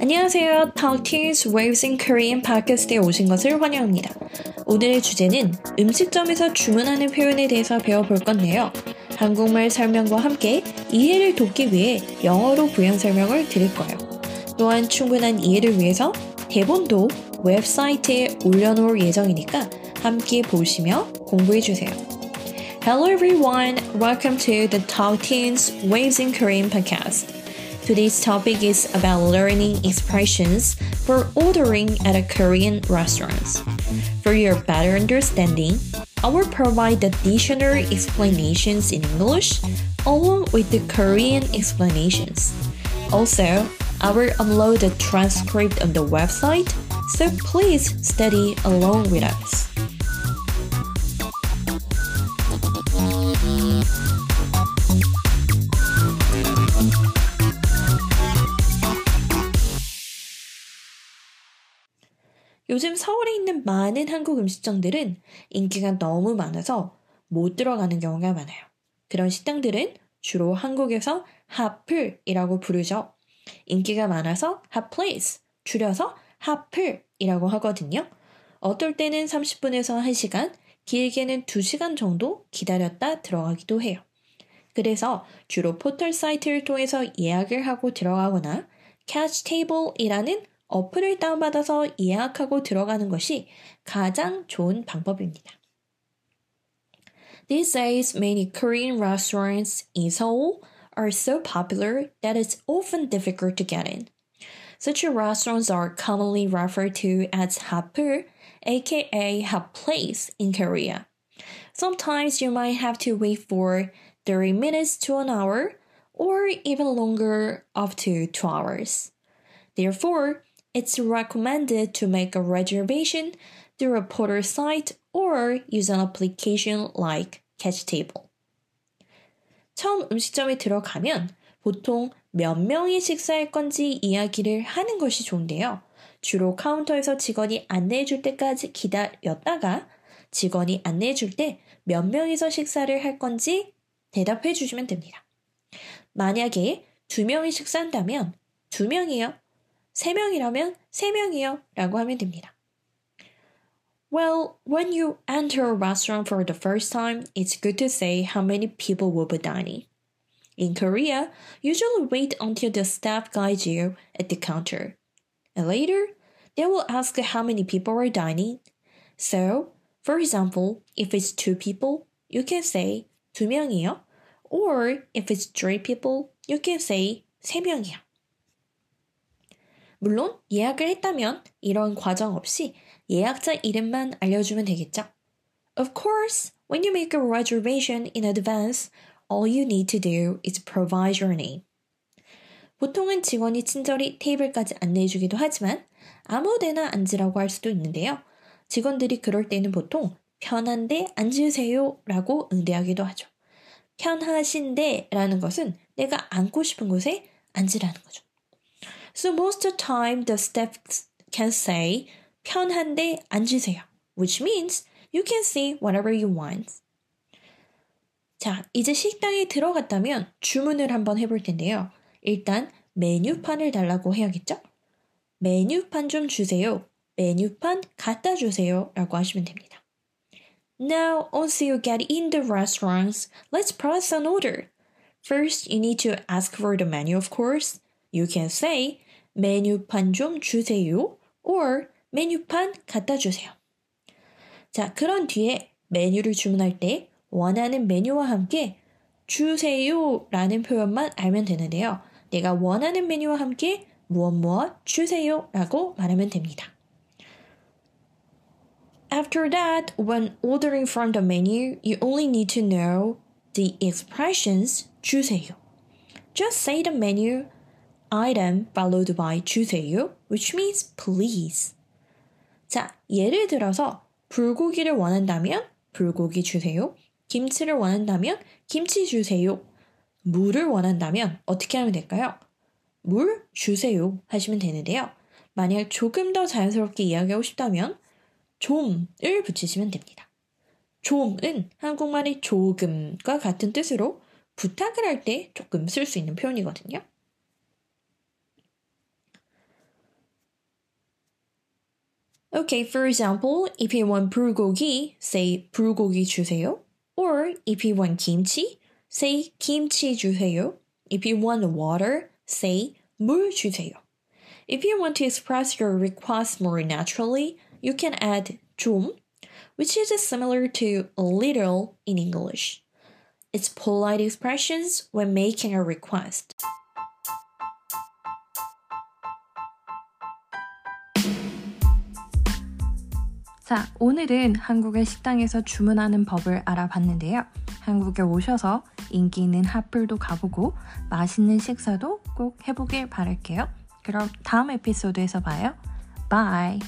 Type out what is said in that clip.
안녕하세요. Talk Teens Waves in Korean 팟캐스트에 오신 것을 환영합니다. 오늘의 주제는 음식점에서 주문하는 표현에 대해서 배워볼 건데요. 한국말 설명과 함께 이해를 돕기 위해 영어로 부연 설명을 드릴 거예요. 또한 충분한 이해를 위해서 대본도 웹사이트에 올려놓을 예정이니까 함께 보시며 공부해주세요. Hello everyone, welcome to the Talk Teens Waves in Korean podcast. Today's topic is about learning expressions for ordering at a Korean restaurant. For your better understanding, I will provide the dictionary explanations in English along with the Korean explanations. Also, I will upload the transcript on the website, so please study along with us. 요즘 서울에 있는 많은 한국 음식점들은 인기가 너무 많아서 못 들어가는 경우가 많아요. 그런 식당들은 주로 한국에서 핫플이라고 부르죠. 인기가 많아서 hot place, 줄여서 핫플이라고 하거든요. 어떨 때는 30분에서 1시간, 길게는 2시간 정도 기다렸다 들어가기도 해요. 그래서 주로 포털 사이트를 통해서 예약을 하고 들어가거나 캐치 테이블이라는 어플을 다운받아서 예약하고 들어가는 것이 가장 좋은 방법입니다. These days, many Korean restaurants in Seoul are so popular that it's often difficult to get in. Such restaurants are commonly referred to as hapul, aka hot place in Korea. Sometimes you might have to wait for 30 minutes to an hour, or even longer, up to 2 hours. Therefore, it's recommended to make a reservation through a portal site or use an application like CatchTable. 처음 음식점에 들어가면 보통 몇 명이 식사할 건지 이야기를 하는 것이 좋은데요. 주로 카운터에서 직원이 안내해 줄 때까지 기다렸다가 직원이 안내해 줄 때 몇 명이서 식사를 할 건지 대답해 주시면 됩니다. 만약에 두 명이 식사한다면 두 명이요. 3명이라면 3명이요 라고 하면 됩니다. Well, when you enter a restaurant for the first time, it's good to say how many people will be dining. In Korea, usually wait until the staff guides you at the counter. And later, they will ask how many people are dining. So, for example, if it's two people, you can say 두 명이요. Or if it's three people, you can say 세 명이요. 물론 예약을 했다면 이런 과정 없이 예약자 이름만 알려주면 되겠죠. Of course, when you make a reservation in advance, all you need to do is provide your name. 보통은 직원이 친절히 테이블까지 안내해주기도 하지만 아무 데나 앉으라고 할 수도 있는데요. 직원들이 그럴 때는 보통 편한데 앉으세요 라고 응대하기도 하죠. 편하신데 라는 것은 내가 앉고 싶은 곳에 앉으라는 거죠. So most of the time the staff can say 편한데 앉으세요. Which means you can see whatever you want. 자, 이제 식당에 들어갔다면 주문을 한번 해볼 텐데요. 일단 메뉴판을 달라고 해야겠죠? 메뉴판 좀 주세요. 메뉴판 갖다 주세요. 라고 하시면 됩니다. Now, once you get in the restaurants, let's process an order. First, you need to ask for the menu, of course. You can say 메뉴판 좀 주세요 or 메뉴판 갖다 주세요. 자, 그런 뒤에 메뉴를 주문할 때 원하는 메뉴와 함께 주세요 라는 표현만 알면 되는데요. 내가 원하는 메뉴와 함께 무엇 무엇 주세요 라고 말하면 됩니다. After that, when ordering from the menu, you only need to know the expressions 주세요. Just say the menu item followed by 주세요, which means please. 자, 예를 들어서 불고기를 원한다면 불고기 주세요. 김치를 원한다면 김치 주세요. 물을 원한다면 어떻게 하면 될까요? 물 주세요 하시면 되는데요. 만약 조금 더 자연스럽게 이야기하고 싶다면 좀을 붙이시면 됩니다. 좀은 한국말의 조금과 같은 뜻으로 부탁을 할 때 조금 쓸 수 있는 표현이거든요. Okay, for example, if you want 불고기, say 불고기 주세요. Or if you want kimchi, say kimchi 주세요. If you want water, say 물 주세요. If you want to express your request more naturally, you can add 좀, which is similar to a little in English. It's polite expressions when making a request. 자, 오늘은 한국의 식당에서 주문하는 법을 알아봤는데요. 한국에 오셔서 인기 있는 핫플도 가보고 맛있는 식사도 꼭 해보길 바랄게요. 그럼 다음 에피소드에서 봐요. bye!